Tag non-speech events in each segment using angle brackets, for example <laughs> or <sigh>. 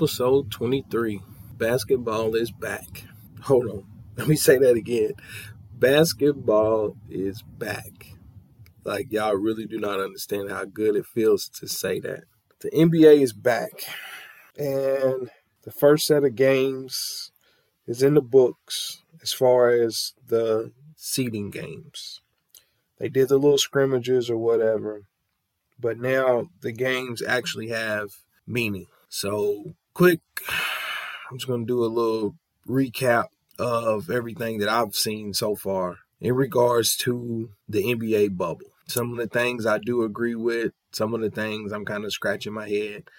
episode 23. Basketball is back. Hold on. <laughs> Let me say that again. Basketball is back. Like, y'all really do not understand how good it feels to say that. The NBA is back. And the first set of games is in the books as far as the seeding games. They did the little scrimmages or whatever, but now the games actually have meaning. So, quick, I'm just going to do a little recap of everything that I've seen so far in regards to the NBA bubble. Some of the things I do agree with, some of the things I'm kind of scratching my head.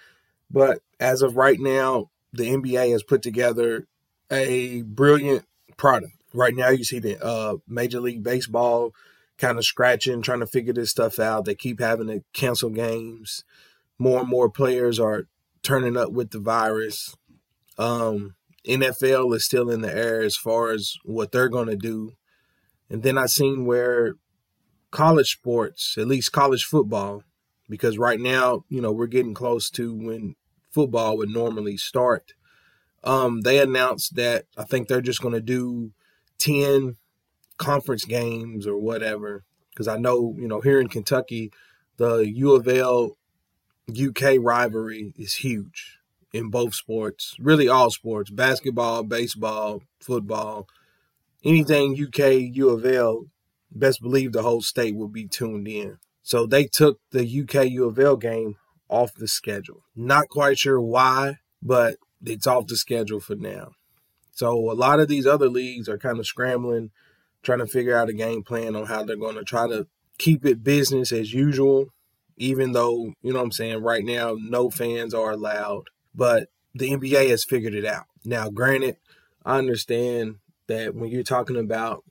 But as of right now, the NBA has put together a brilliant product. Right now, you see the uh, Major League Baseball kind of scratching, trying to figure this stuff out. They keep having to cancel games. More and more players are turning up with the virus. Um, NFL is still in the air as far as what they're going to do. And then I seen where college sports, at least college football, because right now, you know, we're getting close to when football would normally start. Um, they announced that I think they're just going to do 10 conference games or whatever. Because I know, you know, here in Kentucky, the U of L UK rivalry is huge in both sports, really all sports basketball, baseball, football, anything UK, U of L. Best believe the whole state will be tuned in. So they took the UK U of L game off the schedule. Not quite sure why, but it's off the schedule for now. So a lot of these other leagues are kind of scrambling, trying to figure out a game plan on how they're going to try to keep it business as usual even though, you know what I'm saying, right now no fans are allowed. But the NBA has figured it out. Now, granted, I understand that when you're talking about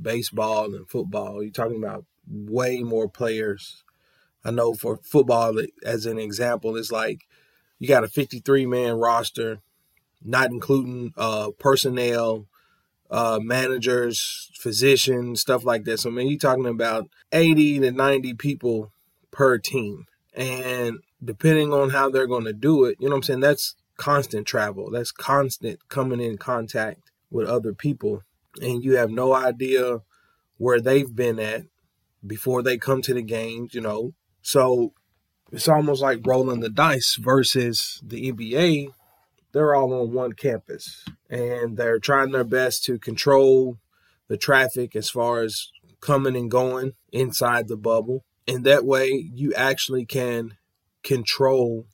baseball and football, you're talking about way more players. I know for football, as an example, it's like you got a 53 man roster, not including uh, personnel, uh, managers, physicians, stuff like that. So, I mean, you're talking about 80 to 90 people per team. And depending on how they're going to do it, you know what I'm saying? That's constant travel. That's constant coming in contact with other people. And you have no idea where they've been at before they come to the games, you know. So it's almost like rolling the dice versus the NBA. They're all on one campus and they're trying their best to control the traffic as far as coming and going inside the bubble. And that way you actually can control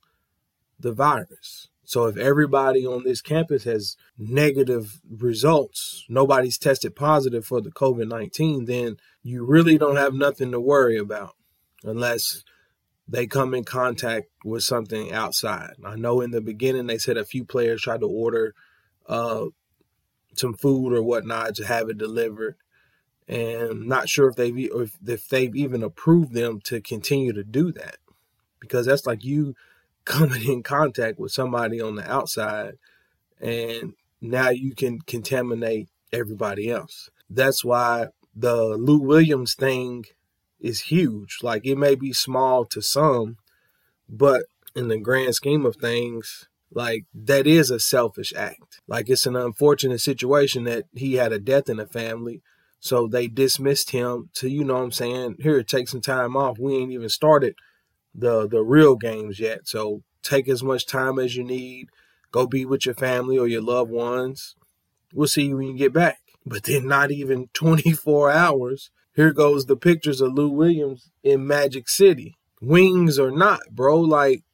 the virus. So if everybody on this campus has negative results, nobody's tested positive for the COVID 19, then you really don't have nothing to worry about unless they come in contact with something outside. I know in the beginning they said a few players tried to order uh, some food or whatnot to have it delivered and not sure if they've if, if they've even approved them to continue to do that. Because that's like you <laughs> coming in contact with somebody on the outside and now you can contaminate everybody else. That's why the lou williams thing is huge. Like it may be small to some but in the grand scheme of things like that is a selfish act. Like it's an unfortunate situation that he had a death in the family so they dismissed him to, you know what I'm saying, here, take some time off. We ain't even started the the real games yet. So take as much time as you need. Go be with your family or your loved ones. We'll see you when you get back. But then not even <laughs> 24 hours. Here goes the pictures of Lou Williams in Magic City. Wings or not, bro. Like,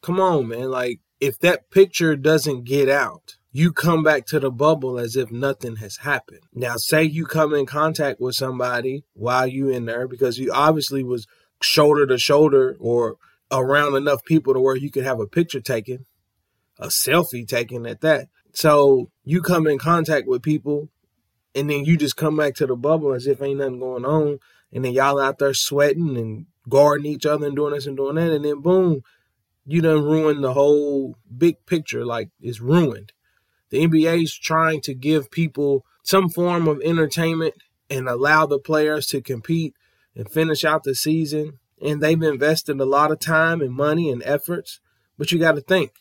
come on, man. Like, if that picture doesn't get out, you come back to the bubble as if nothing has happened. Now, say you come in contact with somebody while you in there because you obviously was shoulder to shoulder or around enough people to where you could have a picture taken, a selfie taken at that. So you come in contact with people and then you just come back to the bubble as if ain't nothing going on. And then y'all out there sweating and guarding each other and doing this and doing that. And then boom, you done ruined the whole big picture. Like it's ruined. The NBA is trying to give people some form of entertainment and allow the players to compete and finish out the season. And they've invested a lot of time and money and efforts. But you got to think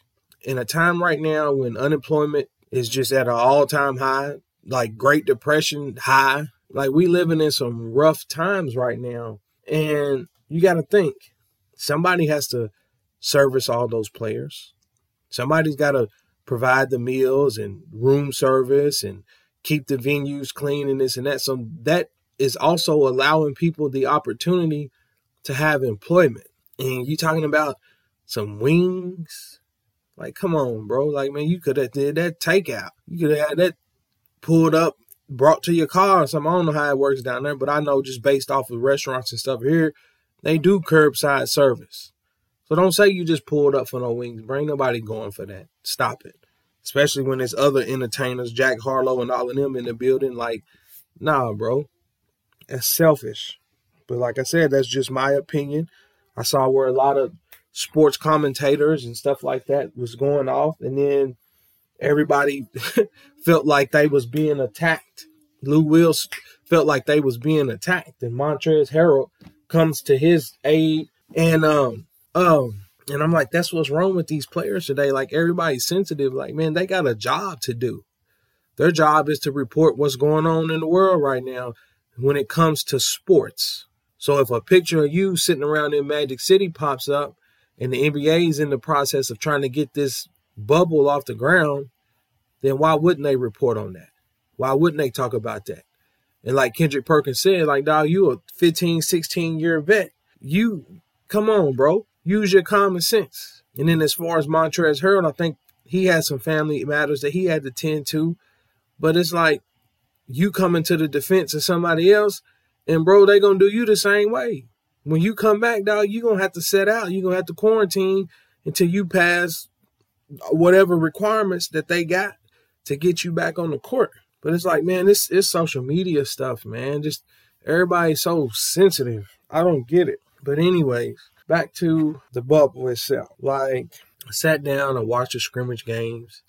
in a time right now when unemployment is just at an all time high, like Great Depression high, like we living in some rough times right now. And you got to think somebody has to service all those players. Somebody's got to provide the meals and room service and keep the venues clean and this and that. So that is also allowing people the opportunity to have employment. And you talking about some wings? Like, come on, bro. Like, man, you could have did that takeout. You could have had that pulled up, brought to your car or something. I don't know how it works down there, but I know just based off of restaurants and stuff here, they do curbside service. So don't say you just pulled up for no wings. Bring nobody going for that. Stop it. Especially when there's other entertainers, Jack Harlow and all of them in the building. Like, nah, bro. That's selfish. But like I said, that's just my opinion. I saw where a lot of sports commentators and stuff like that was going off, and then everybody <laughs> felt like they was being attacked. Lou Wills felt like they was being attacked, and Montrezl Harrell comes to his aid, and um um and I'm like, that's what's wrong with these players today. Like everybody's sensitive. Like, man, they got a job to do. Their job is to report what's going on in the world right now when it comes to sports. So if a picture of you sitting around in Magic City pops up and the NBA is in the process of trying to get this bubble off the ground, then why wouldn't they report on that? Why wouldn't they talk about that? And like Kendrick Perkins said, like, dog, you a 15, 16 year vet. You, come on, bro. Use your common sense. And then as far as Montrezl Harrell, I think he had some family matters that he had to tend to. But it's like you coming to the defense of somebody else, and bro, they gonna do you the same way. When you come back, dog, you gonna have to set out. you gonna have to quarantine until you pass whatever requirements that they got to get you back on the court. But it's like, man, this is social media stuff, man. Just everybody's so sensitive. I don't get it. But anyways, back to the bubble itself. Like, I sat down and watched the scrimmage games.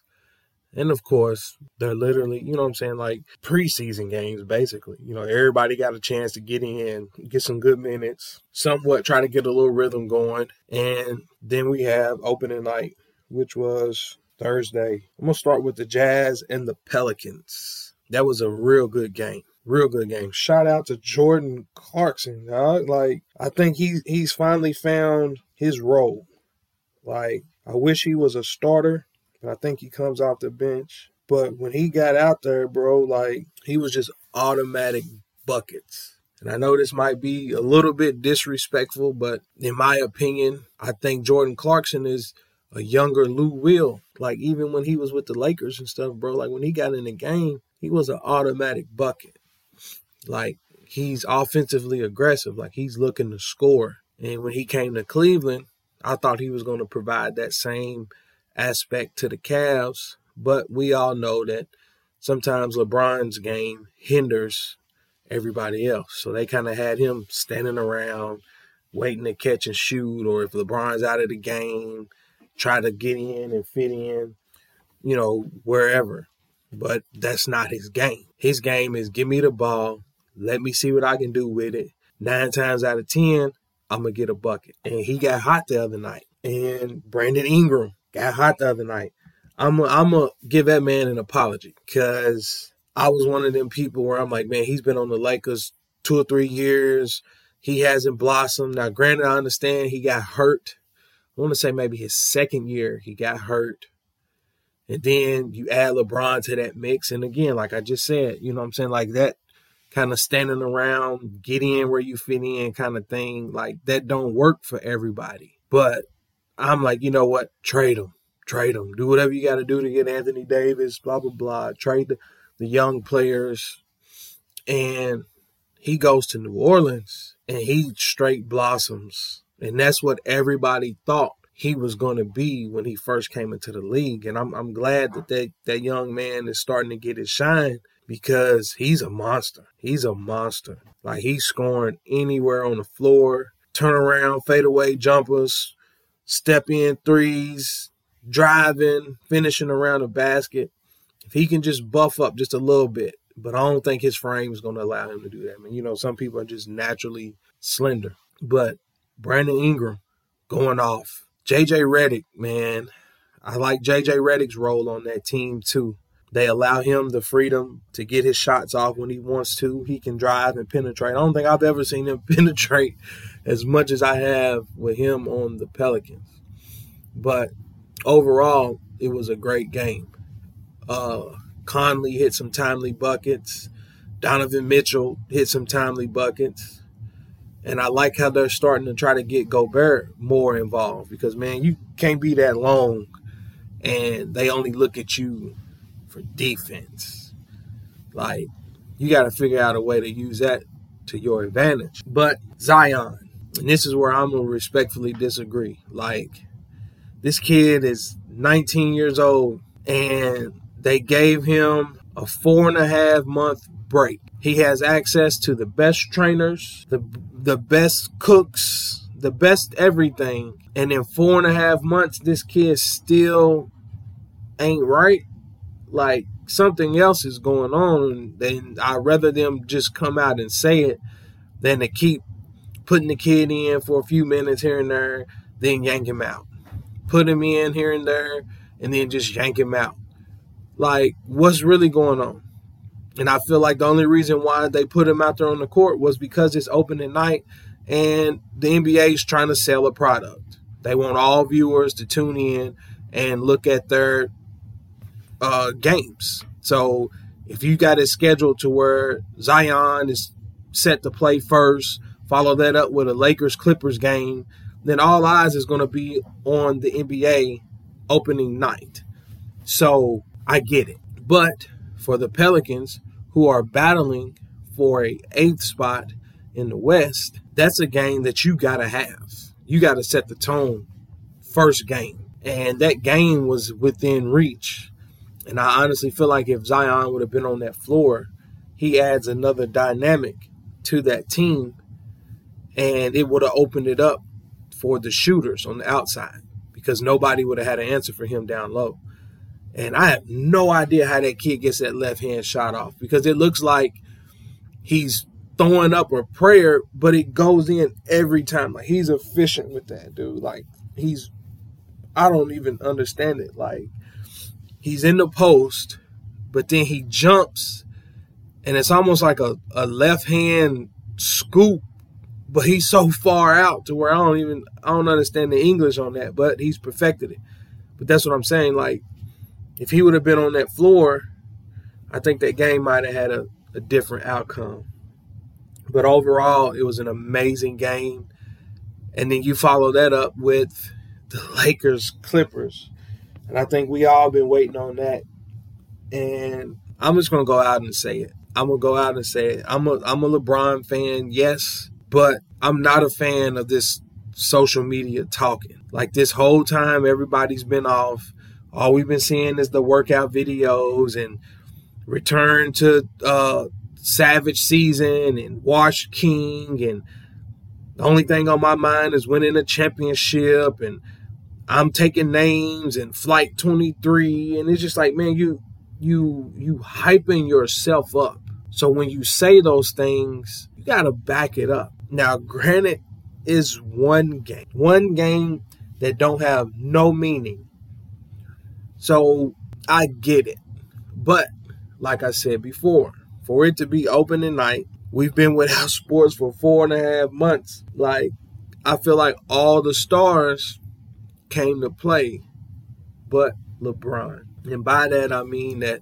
And of course, they're literally, you know what I'm saying, like preseason games, basically. You know, everybody got a chance to get in, get some good minutes, somewhat try to get a little rhythm going. And then we have opening night, which was Thursday. I'm going to start with the Jazz and the Pelicans. That was a real good game. Real good game. Shout out to Jordan Clarkson, dog. Like, I think he, he's finally found his role. Like, I wish he was a starter but I think he comes off the bench. But when he got out there, bro, like he was just automatic buckets. And I know this might be a little bit disrespectful, but in my opinion, I think Jordan Clarkson is a younger Lou Will. Like even when he was with the Lakers and stuff, bro, like when he got in the game, he was an automatic bucket. Like he's offensively aggressive, like he's looking to score. And when he came to Cleveland, I thought he was going to provide that same aspect to the Cavs, but we all know that sometimes LeBron's game hinders everybody else. So they kind of had him standing around waiting to catch and shoot, or if LeBron's out of the game, try to get in and fit in, you know, wherever. But that's not his game. His game is give me the ball, let me see what I can do with it. Nine times out of ten, I'm gonna get a bucket. And he got hot the other night. And Brandon Ingram got hot the other night. I'm I'm gonna give that man an apology because I was one of them people where I'm like, man, he's been on the Lakers two or three years. He hasn't blossomed. Now, granted, I understand he got hurt. I want to say maybe his second year he got hurt. And then you add LeBron to that mix. And again, like I just said, you know what I'm saying? Like that kind of standing around, get in where you fit in kind of thing, like that don't work for everybody. But I'm like, you know what? Trade him. Trade him. Do whatever you got to do to get Anthony Davis, blah, blah, blah. Trade the, the young players. And he goes to New Orleans and he straight blossoms. And that's what everybody thought he was going to be when he first came into the league. And I'm, I'm glad that, that that young man is starting to get his shine because he's a monster. He's a monster. Like he's scoring anywhere on the floor, turn around, fade away jumpers, step in threes, driving, finishing around the basket. If he can just buff up just a little bit, but I don't think his frame is going to allow him to do that. I mean, you know, some people are just naturally slender. But Brandon Ingram going off. JJ Redick, man, I like JJ Redick's role on that team too. They allow him the freedom to get his shots off when he wants to. He can drive and penetrate. I don't think I've ever seen him <laughs> penetrate as much as I have with him on the Pelicans. But overall, it was a great game. Uh, Conley hit some timely buckets. Donovan Mitchell hit some timely buckets. And I like how they're starting to try to get Gobert more involved because, man, you can't be that long and they only look at you for defense. Like, you got to figure out a way to use that to your advantage. But Zion, and this is where I'm going to respectfully disagree. Like, this kid is 19 years old and they gave him a four and a half month break. He has access to the best trainers, the the best cooks, the best everything. And in four and a half months, this kid still ain't right. Like something else is going on. And then I'd rather them just come out and say it than to keep putting the kid in for a few minutes here and there, then yank him out. Put him in here and there, and then just yank him out. Like, what's really going on? And I feel like the only reason why they put him out there on the court was because it's opening night and the NBA is trying to sell a product. They want all viewers to tune in and look at their uh, games. So if you got it scheduled to where Zion is set to play first, follow that up with a Lakers Clippers game, then all eyes is going to be on the NBA opening night. So I get it. But for the Pelicans, who are battling for a eighth spot in the West, that's a game that you gotta have. You gotta set the tone first game. And that game was within reach. And I honestly feel like if Zion would have been on that floor, he adds another dynamic to that team and it would have opened it up for the shooters on the outside because nobody would have had an answer for him down low. And I have no idea how that kid gets that left hand shot off because it looks like he's throwing up a prayer, but it goes in every time. Like he's efficient with that, dude. Like he's, I don't even understand it. Like he's in the post, but then he jumps and it's almost like a, a left hand scoop, but he's so far out to where I don't even, I don't understand the English on that, but he's perfected it. But that's what I'm saying. Like, if he would have been on that floor, I think that game might have had a, a different outcome. But overall, it was an amazing game. And then you follow that up with the Lakers Clippers. And I think we all been waiting on that. And I'm just gonna go out and say it. I'm gonna go out and say it. I'm a I'm a LeBron fan, yes, but I'm not a fan of this social media talking. Like this whole time everybody's been off all we've been seeing is the workout videos and return to uh, Savage season and Wash King and the only thing on my mind is winning a championship and I'm taking names and flight 23 and it's just like man you you you hyping yourself up. So when you say those things, you got to back it up. Now granted is one game. One game that don't have no meaning so I get it. But like I said before, for it to be open tonight, we've been without <laughs> sports for four and a half months. Like, I feel like all the stars came to play but LeBron. And by that, I mean that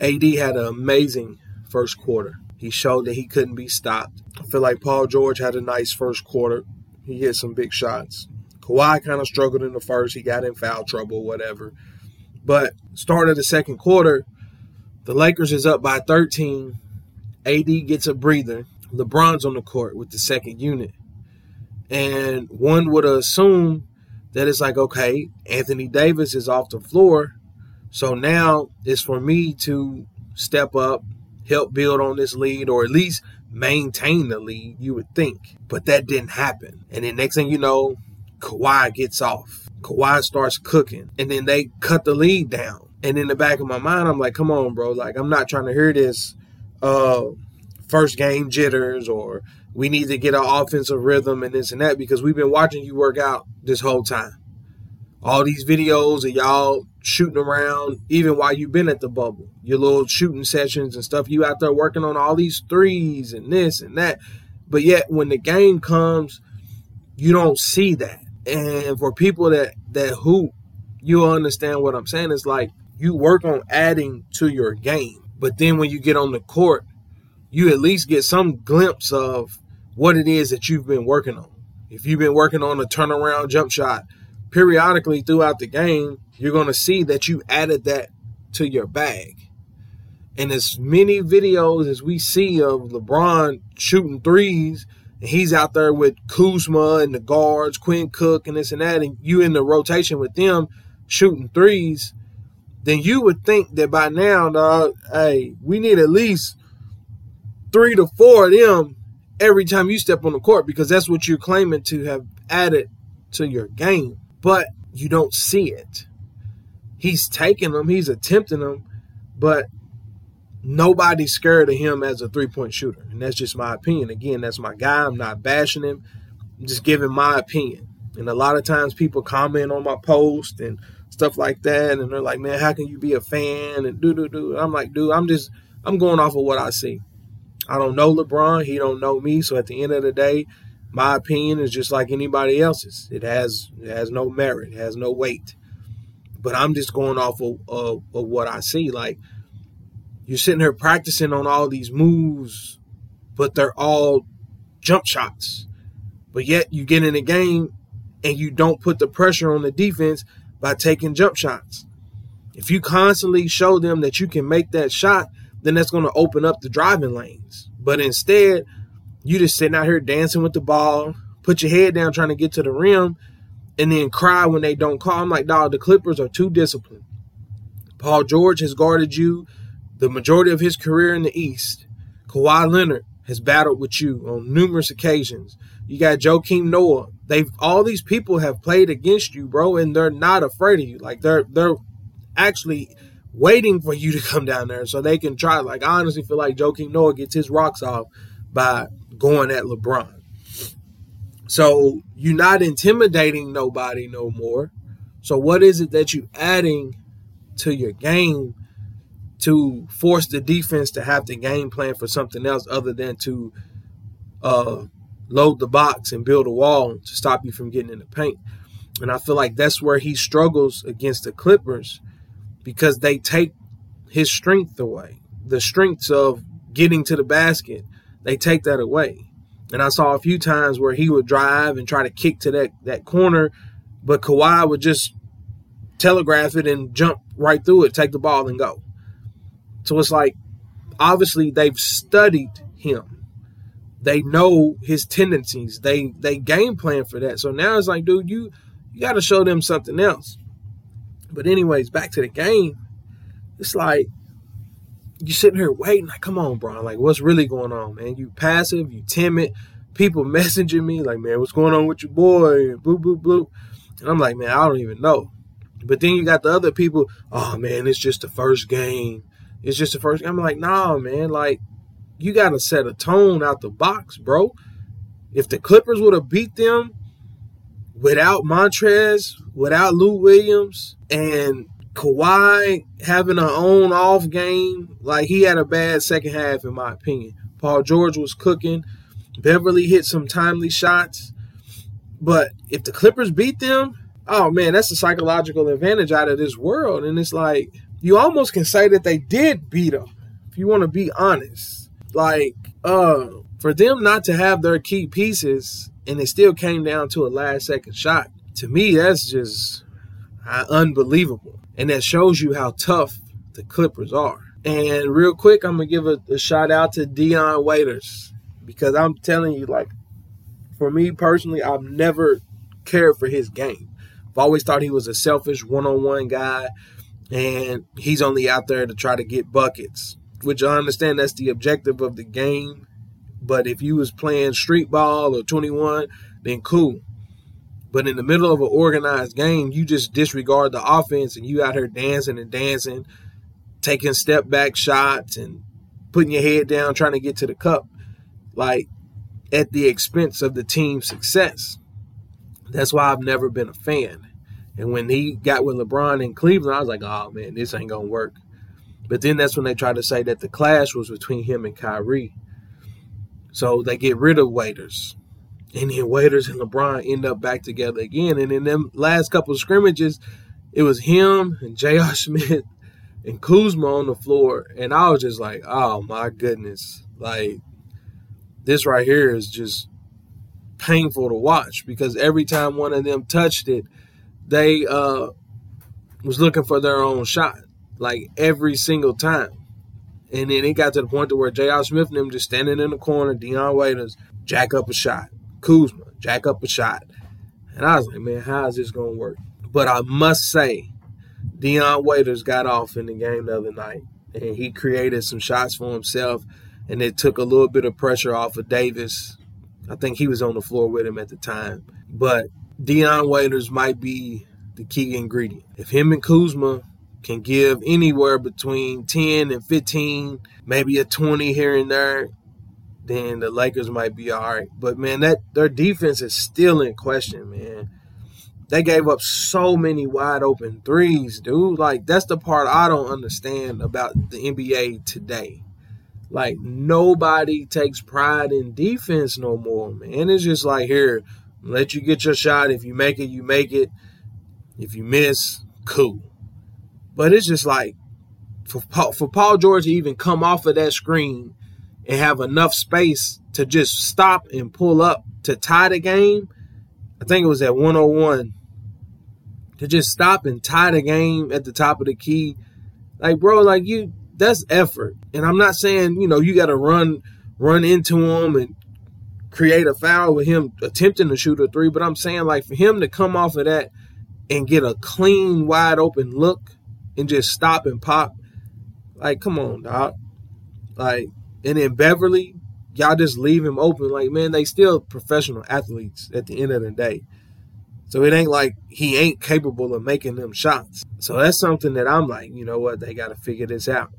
AD had an amazing first quarter. He showed that he couldn't be stopped. I feel like Paul George had a nice first quarter. He hit some big shots. Kawhi kind of struggled in the first. He got in foul trouble, whatever. But start of the second quarter, the Lakers is up by 13. AD gets a breather. LeBron's on the court with the second unit. And one would assume that it's like, okay, Anthony Davis is off the floor. So now it's for me to step up, help build on this lead, or at least maintain the lead, you would think. But that didn't happen. And then next thing you know, Kawhi gets off. Kawhi starts cooking, and then they cut the lead down. And in the back of my mind, I'm like, come on, bro. Like, I'm not trying to hear this uh, first game jitters or we need to get our offensive rhythm and this and that because we've been watching you work out this whole time. all these videos of y'all shooting around, even while you've been at the bubble, your little shooting sessions and stuff. You out there working on all these threes and this and that. But yet, when the game comes, you don't see that. And for people that that hoop, you'll understand what I'm saying. It's like you work on adding to your game, but then when you get on the court, you at least get some glimpse of what it is that you've been working on. If you've been working on a turnaround jump shot, periodically throughout the game, you're going to see that you added that to your bag. And as many videos as we see of LeBron shooting threes, and he's out there with Kuzma and the guards, Quinn Cook, and this and that, and you in the rotation with them shooting threes, then you would think that by now, dog, hey, we need at least three to four of them every time you step on the court because that's what you're claiming to have added to your game. But you don't see it. He's taking them, he's attempting them, but nobody's scared of him as a three point shooter. And that's just my opinion. Again, that's my guy. I'm not bashing him, I'm just giving my opinion. And a lot of times people comment on my post and stuff like that. And they're like, man, how can you be a fan? And do, do, do. I'm like, dude, I'm just, I'm going off of what I see. I don't know LeBron. He don't know me. So at the end of the day, my opinion is just like anybody else's. It has, it has no merit. It has no weight. But I'm just going off of, of, of what I see. Like, you're sitting here practicing on all these moves, but they're all jump shots. But yet you get in a game and you don't put the pressure on the defense by taking jump shots. If you constantly show them that you can make that shot, then that's going to open up the driving lanes. But instead, you just sitting out here dancing with the ball, put your head down trying to get to the rim, and then cry when they don't call. I'm like, dog, the Clippers are too disciplined. Paul George has guarded you the majority of his career in the East. Kawhi Leonard has battled with you on numerous occasions. You got Joakim Noah. They've all these people have played against you, bro, and they're not afraid of you. Like they're they're actually waiting for you to come down there so they can try. Like I honestly feel like Joakim Noah gets his rocks off by going at LeBron. So you're not intimidating nobody no more. So what is it that you're adding to your game to force the defense to have to game plan for something else other than to uh, load the box and build a wall to stop you from getting in the paint. And I feel like that's where he struggles against the Clippers because they take his strength away. The strengths of getting to the basket, they take that away. And I saw a few times where he would drive and try to kick to that, that corner, but Kawhi would just telegraph it and jump right through it, take the ball and go. So it's like, obviously, they've studied him. They know his tendencies. They they game plan for that. So now it's like, dude, you you got to show them something else. But anyways, back to the game. It's like you sitting here waiting. Like, come on, bro. Like, what's really going on, man? You passive. You timid. People <laughs> messaging me like, man, what's going on with your boy? Blue, blue, blue. And I'm like, man, I don't even know. But then you got the other people. Oh man, it's just the first game. It's just the first. game. I'm like, nah, man. Like, you got to set a tone out the box, bro. If the Clippers would have beat them without Montrez, without Lou Williams, and Kawhi having an own off game, like he had a bad second half, in my opinion. Paul George was cooking. Beverley hit some timely shots. But if the Clippers beat them, oh man, that's a psychological advantage out of this world. And it's like, you almost can say that they did beat them, if you want to be honest. Like, uh, for them not to have their key pieces and it still came down to a last second shot, to me, that's just uh, unbelievable. And that shows you how tough the Clippers are. And real quick, I'm gonna give a, a shout out to Dion Waiters because I'm telling you, like, for me personally, I've never cared for his game. I've always thought he was a selfish one-on-one guy and he's only out there to try to get buckets, which I understand that's the objective of the game. But if you was playing street ball or 21, then cool. But in the middle of an organized game, you just disregard the offense and you out here dancing and dancing, taking step back shots and putting your head down trying to get to the cup, like at the expense of the team's success. That's why I've never been a fan. And when he got with LeBron in Cleveland, I was like, oh man, this ain't gonna work. But then that's when they tried to say that the clash was between him and Kyrie. So they get rid of Waiters. And then Waiters and LeBron end up back together again. And in them last couple of scrimmages, it was him and J.R. <laughs> Smith and Kuzma on the floor. And I was just like, oh my goodness. Like, this right here is just painful to watch because every time one of them touched it, they uh, was looking for their own shot, like every single time. And then it got to the point to where J.R. Smith and them just standing in the corner, Dion Waiters, jack up a shot. Kuzma, jack up a shot. And I was like, man, how is this going to work? But I must say, Dion Waiters got off in the game the other night, and he created some shots for himself and it took a little bit of pressure off of Davis. I think he was on the floor with him at the time. But Dion Waiters might be the key ingredient. If him and Kuzma can give anywhere between 10 and 15, maybe a 20 here and there, then the Lakers might be all right. But man, that their defense is still in question, man. They gave up so many wide open threes, dude. Like that's the part I don't understand about the NBA today. Like nobody takes pride in defense no more, man. It's just like here, let you get your shot. If you make it, you make it. If you miss, cool. But it's just like for Paul, for Paul George to even come off of that screen and have enough space to just stop and pull up to tie the game. I think it was at 101 to just stop and tie the game at the top of the key. Like, bro, like you that's effort. And I'm not saying, you know, you got to run run into him and create a foul with him attempting to shoot a three, but I'm saying like for him to come off of that and get a clean, wide open look and just stop and pop, like come on, dog. Like and then Beverley, y'all just leave him open. Like man, they still professional athletes at the end of the day. So it ain't like he ain't capable of making them shots. So that's something that I'm like, you know what, they got to figure this out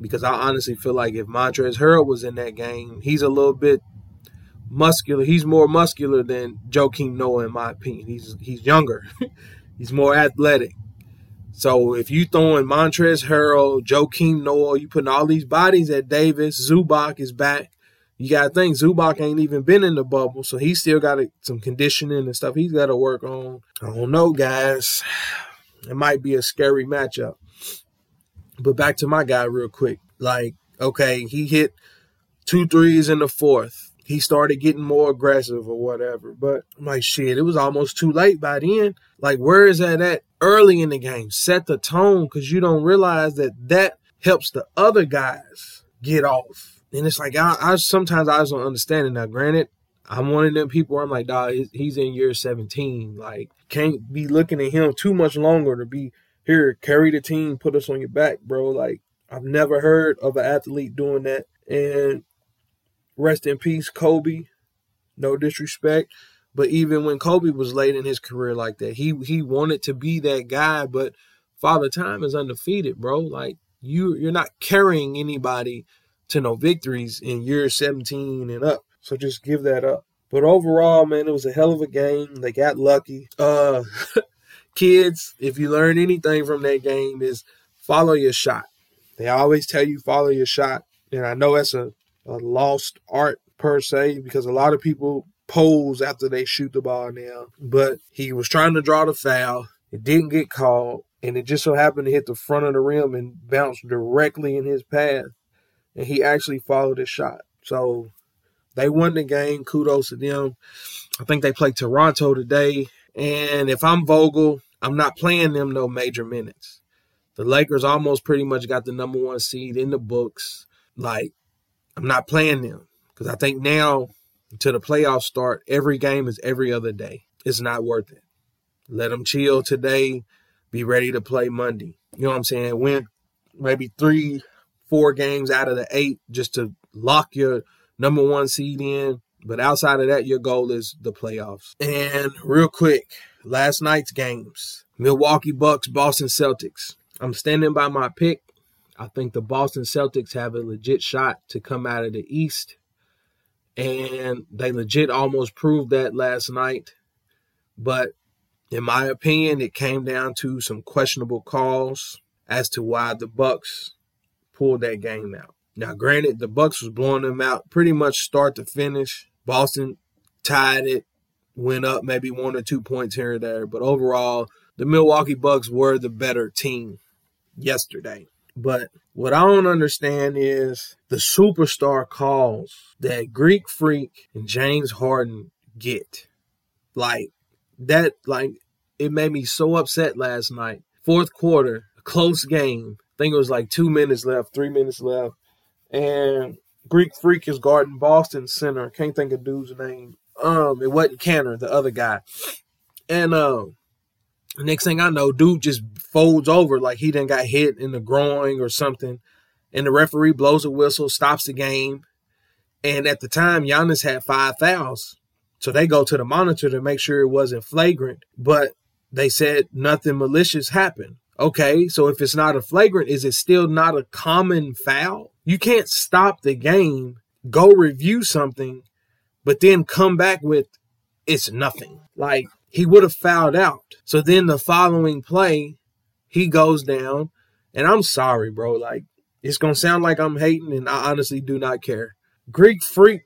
because I honestly feel like if Montrezl Harrell was in that game, he's a little bit muscular. He's more muscular than Joakim Noah, in my opinion. He's he's younger, <laughs> he's more athletic. So if you throwing Montrezl Harrell, Joakim Noah, you putting all these bodies at Davis, Zubac is back. You got to think Zubac ain't even been in the bubble, so he's still got some conditioning and stuff he's got to work on. I don't know, guys. It might be a scary matchup. But back to my guy real quick. Like, okay, he hit two threes in the fourth. He started getting more aggressive or whatever. But I'm like, shit, it was almost too late by then. Like, where is that at early in the game? Set the tone because you don't realize that that helps the other guys get off. And it's like, I, I sometimes I just don't understand it. Now, granted, I'm one of them people where I'm like, dog, he's in year 17. Like, can't be looking at him too much longer to be here, carry the team, put us on your back, bro. Like I've never heard of an athlete doing that. And rest in peace, Kobe. No disrespect. But even when Kobe was late in his career like that, he he wanted to be that guy, but Father Time is undefeated, bro. Like you you're not carrying anybody to no victories in year 17 and up. So just give that up. But overall, man, it was a hell of a game. They got lucky. Uh <laughs> kids, if you learn anything from that game, is follow your shot. They always tell you follow your shot. And I know that's a, a lost art per se because a lot of people pose after they shoot the ball now. But he was trying to draw the foul. It didn't get called. And it just so happened to hit the front of the rim and bounce directly in his path. And he actually followed his shot. So they won the game. Kudos to them. I think they play Toronto today. And if I'm Vogel, I'm not playing them no major minutes. The Lakers almost pretty much got the number one seed in the books. Like, I'm not playing them because I think now until the playoffs start, every game is every other day. It's not worth it. Let them chill today, be ready to play Monday. You know what I'm saying? Win maybe three, four games out of the eight just to lock your number one seed in. But outside of that, your goal is the playoffs. And real quick, last night's games Milwaukee Bucks, Boston Celtics. I'm standing by my pick. I think the Boston Celtics have a legit shot to come out of the East. And they legit almost proved that last night. But In my opinion, it came down to some questionable calls as to why the Bucks pulled that game out. Now, granted, the Bucks was blowing them out pretty much start to finish. Boston tied it, went up maybe one or two points here or there, but overall, the Milwaukee Bucks were the better team yesterday. But what I don't understand is the superstar calls that Greek Freak and James Harden get. Like that like it made me so upset last night. Fourth quarter, a close game. I think it was like two minutes left, three minutes left. And Greek Freak is guarding Boston center. Can't think of dude's name. Um, it wasn't Kanter, the other guy. And um, next thing I know, dude just folds over like he didn't got hit in the groin or something. And the referee blows a whistle, stops the game. And at the time, Giannis had five fouls. So they go to the monitor to make sure it wasn't flagrant. But they said nothing malicious happened. Okay, so if it's not a flagrant, is it still not a common foul? You can't stop the game, go review something, but then come back with it's nothing. Like he would have fouled out. So then the following play, he goes down, and I'm sorry, bro. Like it's gonna sound like I'm hating, and I honestly do not care. Greek freak,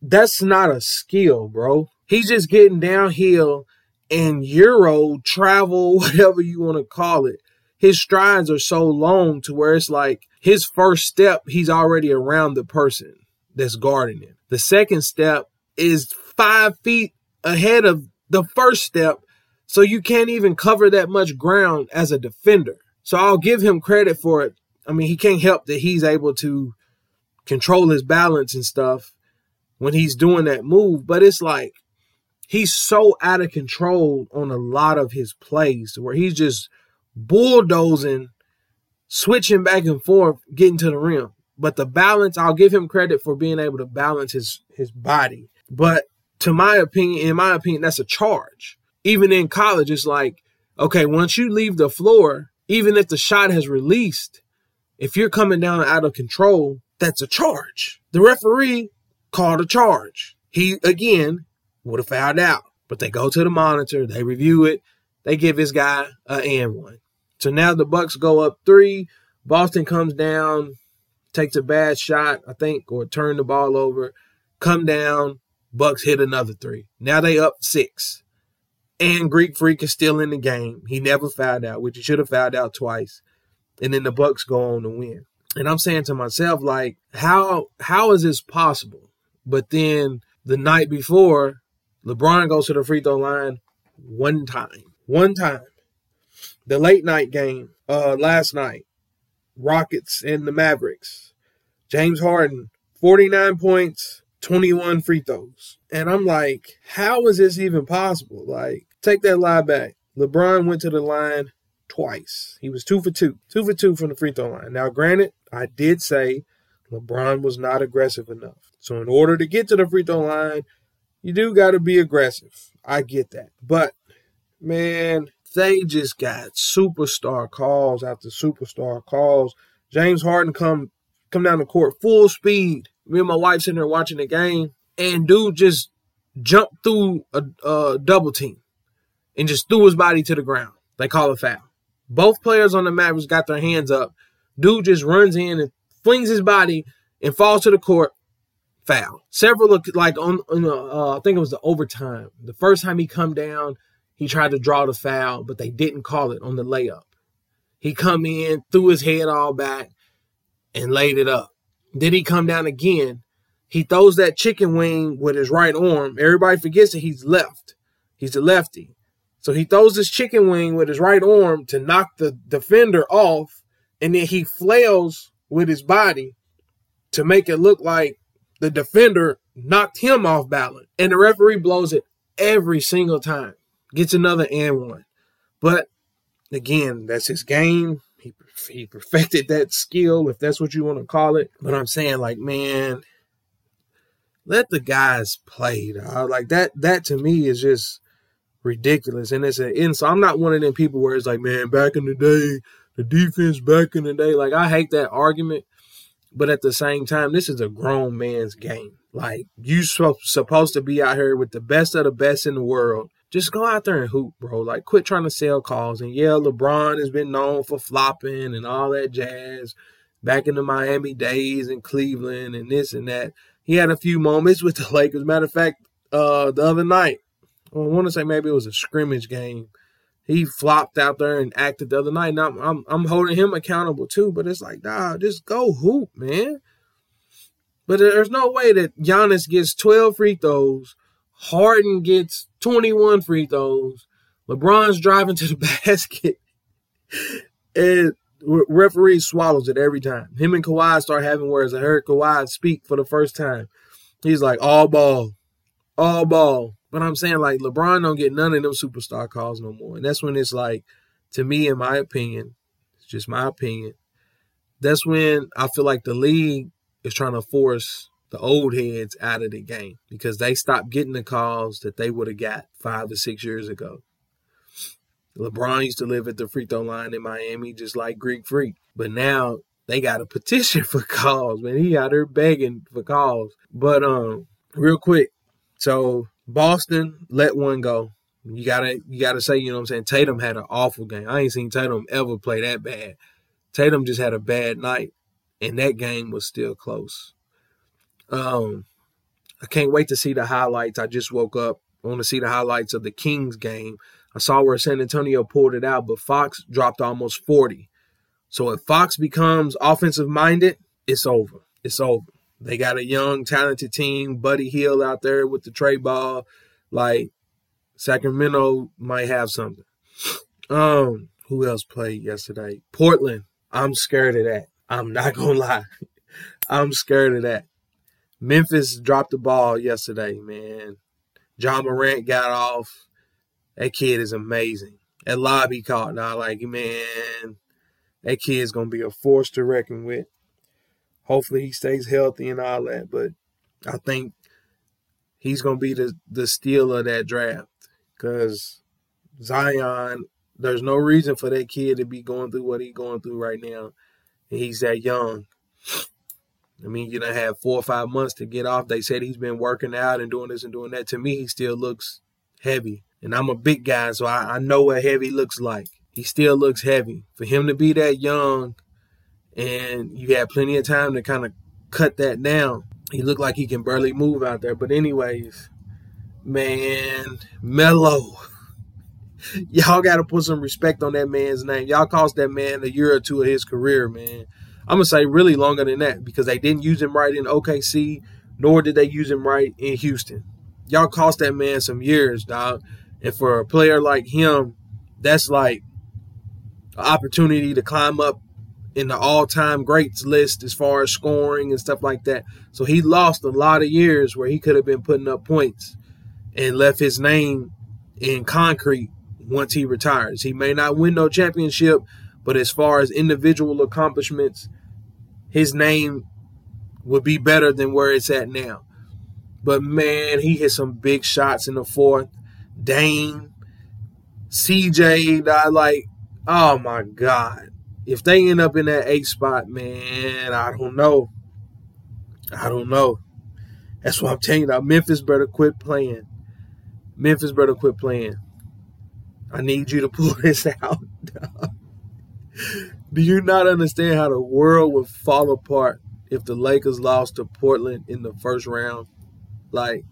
that's not a skill, bro. He's just getting downhill and Euro travel, <laughs> whatever you want to call it. His strides are so long to where it's like his first step, he's already around the person that's guarding him. The second step is five feet ahead of the first step, so you can't even cover that much ground as a defender. So I'll give him credit for it. I mean, he can't help that he's able to control his balance and stuff when he's doing that move, but it's like he's so out of control on a lot of his plays where he's just bulldozing, switching back and forth, getting to the rim. But the balance, I'll give him credit for being able to balance his his body. But to my opinion, in my opinion, that's a charge. Even in college, it's like, okay, once you leave the floor, even if the shot has released, if you're coming down out of control, that's a charge. The referee called a charge. He again would have fouled out, but they go to the monitor, they review it, they give this guy an and one. So now the Bucks go up three. Boston comes down, takes a bad shot, I think, or turn the ball over, come down, Bucks hit another three. Now they up six. And Greek Freak is still in the game. He never fouled out, which he should have fouled out twice. And then the Bucks go on to win. And I'm saying to myself, like, how how is this possible? But then the night before, LeBron goes to the free throw line one time. One time. The late night game, uh, last night, Rockets and the Mavericks. James Harden, 49 points, 21 free throws. And I'm like, how is this even possible? Like, take that lie back. LeBron went to the line twice. He was two for two, two for two from the free throw line. Now, granted, I did say LeBron was not aggressive enough. So, in order to get to the free throw line, you do got to be aggressive. I get that. But, man, they just got superstar calls after superstar calls. James Harden come come down the court full speed me and my wife sitting there watching the game, and dude just jumped through a, a double team and just threw his body to the ground. They call it foul. Both players on the Mavericks got their hands up. Dude just runs in and flings his body and falls to the court. Foul. Several like on, on uh, I think it was the overtime. The first time he come down, he tried to draw the foul, but they didn't call it on the layup. He come in, threw his head all back, and laid it up. Then he come down again. He throws that chicken wing with his right arm. Everybody forgets that he's left. He's a lefty. So he throws this chicken wing with his right arm to knock the defender off. And then he flails with his body to make it look like the defender knocked him off balance. And the referee blows it every single time. Gets another and one. But again, that's his game. He perfected that skill, if that's what you want to call it. But I'm saying, like, man, let the guys play. Dog. Like that. That to me is just ridiculous. And it's an so I'm not one of them people where it's like, man, back in the day, the defense back in the day. Like I hate that argument. But at the same time, this is a grown man's game. Like you supposed to be out here with the best of the best in the world just go out there and hoop, bro. Like, quit trying to sell calls. And yeah, LeBron has been known for flopping and all that jazz back in the Miami days and Cleveland and this and that. He had a few moments with the <laughs> Lakers. Matter of fact, uh, the other night, I want to say maybe it was a scrimmage game. He flopped out there and acted the other night. And I'm, I'm, I'm holding him accountable too. But it's like, nah, just go hoop, man. But there's no way that Giannis gets 12 free throws, Harden gets 21 free throws, LeBron's driving to the <laughs> basket, and referee swallows it every time. Him and Kawhi start having words. I heard Kawhi speak for the first time. He's like, all ball, all ball. But I'm saying, like, LeBron don't get none of them superstar calls no more. And that's when it's like, to me, in my opinion, it's just my opinion, that's when I feel like the league is trying to force the old heads out of the game because they stopped getting the calls that they would have got five or six years ago. LeBron used to live at the free throw line in Miami just like Greek Freak. But now they got a petition <laughs> for calls, man. He out there begging for calls. But um, real quick, so Boston let one go. You gotta you gotta say, you know what I'm saying? Tatum had an awful game. I ain't seen Tatum ever play that bad. Tatum just had a bad night and that game was still close. Um, I can't wait to see the highlights. I just woke up. I want to see the highlights of the Kings game. I saw where San Antonio pulled it out, but Fox dropped almost 40. So if Fox becomes offensive minded, it's over. It's over. They got a young, talented team. Buddy Hield out there with the trey ball. Like Sacramento might have something. Um, who else played yesterday? Portland. I'm scared of that. I'm not gonna <laughs> lie. I'm scared of that. Memphis dropped the ball yesterday, man. Ja Morant got off. That kid is amazing. That lob he caught, now like man, that kid's gonna be a force to reckon with. Hopefully he stays healthy and all that, but I think he's gonna be the the steal of that draft because Zion. There's no reason for that kid to be going through what he's going through right now and he's that young. I mean, you know, have four or five months to get off. They said he's been working out and doing this and doing that. To me, he still looks heavy. And I'm a big guy, so I, I know what heavy looks like. He still looks heavy. For him to be that young and you had plenty of time to kind of cut that down, he looked like he can barely move out there. But anyways, man, Melo. <laughs> y'all got to put some respect on that man's name. Y'all cost that man a year or two of his career, man. I'm gonna say really longer than that because they didn't use him right in OKC, nor did they use him right in Houston. Y'all cost that man some years, dog. And for a player like him, that's like an opportunity to climb up in the all-time greats list as far as scoring and stuff like that. So he lost a lot of years where he could have been putting up points and left his name in concrete once he retires. He may not win no championship, but as far as individual accomplishments, his name would be better than where it's at now. But man, he hit some big shots in the fourth. Dame, CJ, I like, oh my God. If they end up in that eight spot, man, I don't know. I don't know. That's what I'm telling you. Memphis better quit playing. Memphis better quit playing. I need you to pull <laughs> this out. Do you not understand how the world would fall apart if the Lakers lost to Portland in the first round? Like,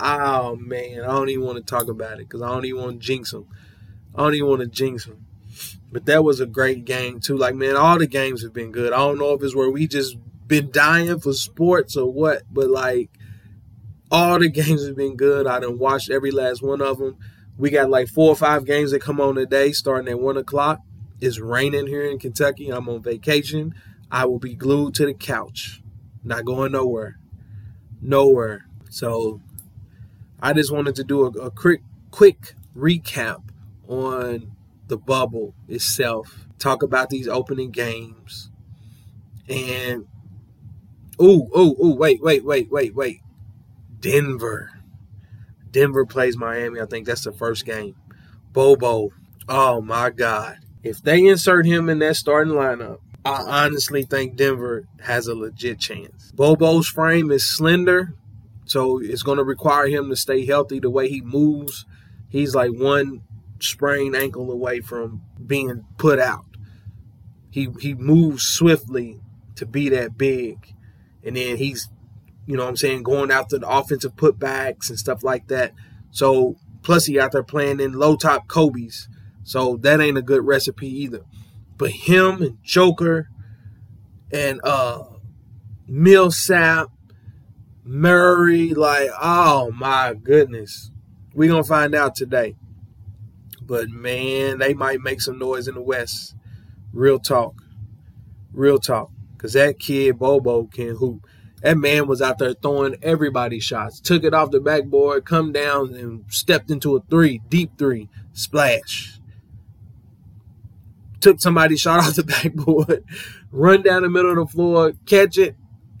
oh man, I don't even want to talk about it because I don't even want to jinx them. I don't even want to jinx them. But that was a great game too. Like, man, all the games have been good. I don't know if it's where we just been dying for sports or what, but like, all the <laughs> games have been good. I done watched every last one of them. We got like four or five games that come on today, starting at one o'clock. It's raining here in Kentucky. I'm on vacation. I will be glued to the couch, not going nowhere, nowhere. So, I just wanted to do a, a quick, quick recap on the bubble itself. Talk about these opening games, and ooh, ooh, ooh, wait, wait, wait, wait, wait. Denver. Denver plays Miami. I think that's the first game. Bol Bol. Oh my God. If they insert him in that starting lineup, I honestly think Denver has a legit chance. Bol Bol's frame is slender, so it's going to require him to stay healthy the way he moves. He's like one sprained ankle away from being put out. He he moves swiftly to be that big. And then he's, you know what I'm saying, going after the offensive putbacks and stuff like that. So plus he out there playing in low top Kobe's. So that ain't a good recipe either. But him and Joker and uh Millsap, Murray, like, oh my goodness. we gonna find out today. But man, they might make some noise in the West. Real talk. Real talk. Cause that kid Bol Bol can hoop. That man was out there throwing everybody shots. Took it off the backboard, come down and stepped into a three, deep three, splash. Took somebody's shot off the <laughs> backboard, run down the middle of the floor, catch it,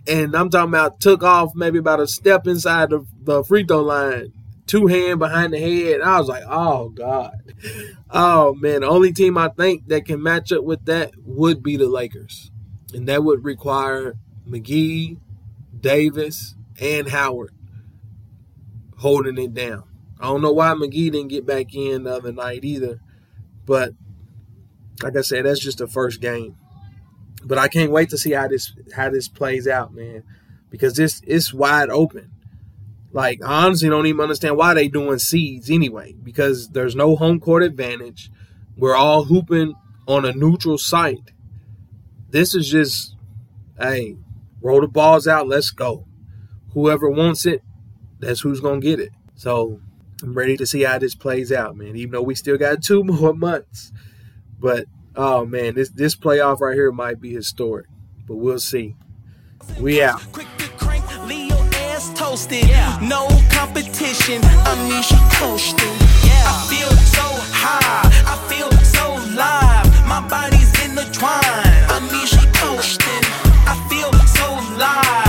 and I'm talking about took off maybe about a step inside the, the free throw line, two hand behind the head. I was like, oh God. Oh man, the only team I think that can match up with that would be the Lakers. And that would require McGee, Davis, and Howard holding it down. I don't know why McGee didn't get back in the other night either. But like I said, that's just the first game. But I can't wait to see how this how this plays out, man. Because this it's wide open. Like I honestly don't even understand why they doing seeds anyway. Because there's no home court advantage. We're all hooping on a neutral site. This is just, hey, roll the balls out, let's go. Whoever wants it, that's who's gonna get it. So I'm ready to see how this plays out, man. Even though we still got two <laughs> more months, but oh man, this this playoff right here might be historic. But we'll see. We out. leo ass Toasted, yeah. no competition. I mean she coasting. Yeah. I feel so high, I feel so live. My body's in the twine. I mean she coasting. I feel so live.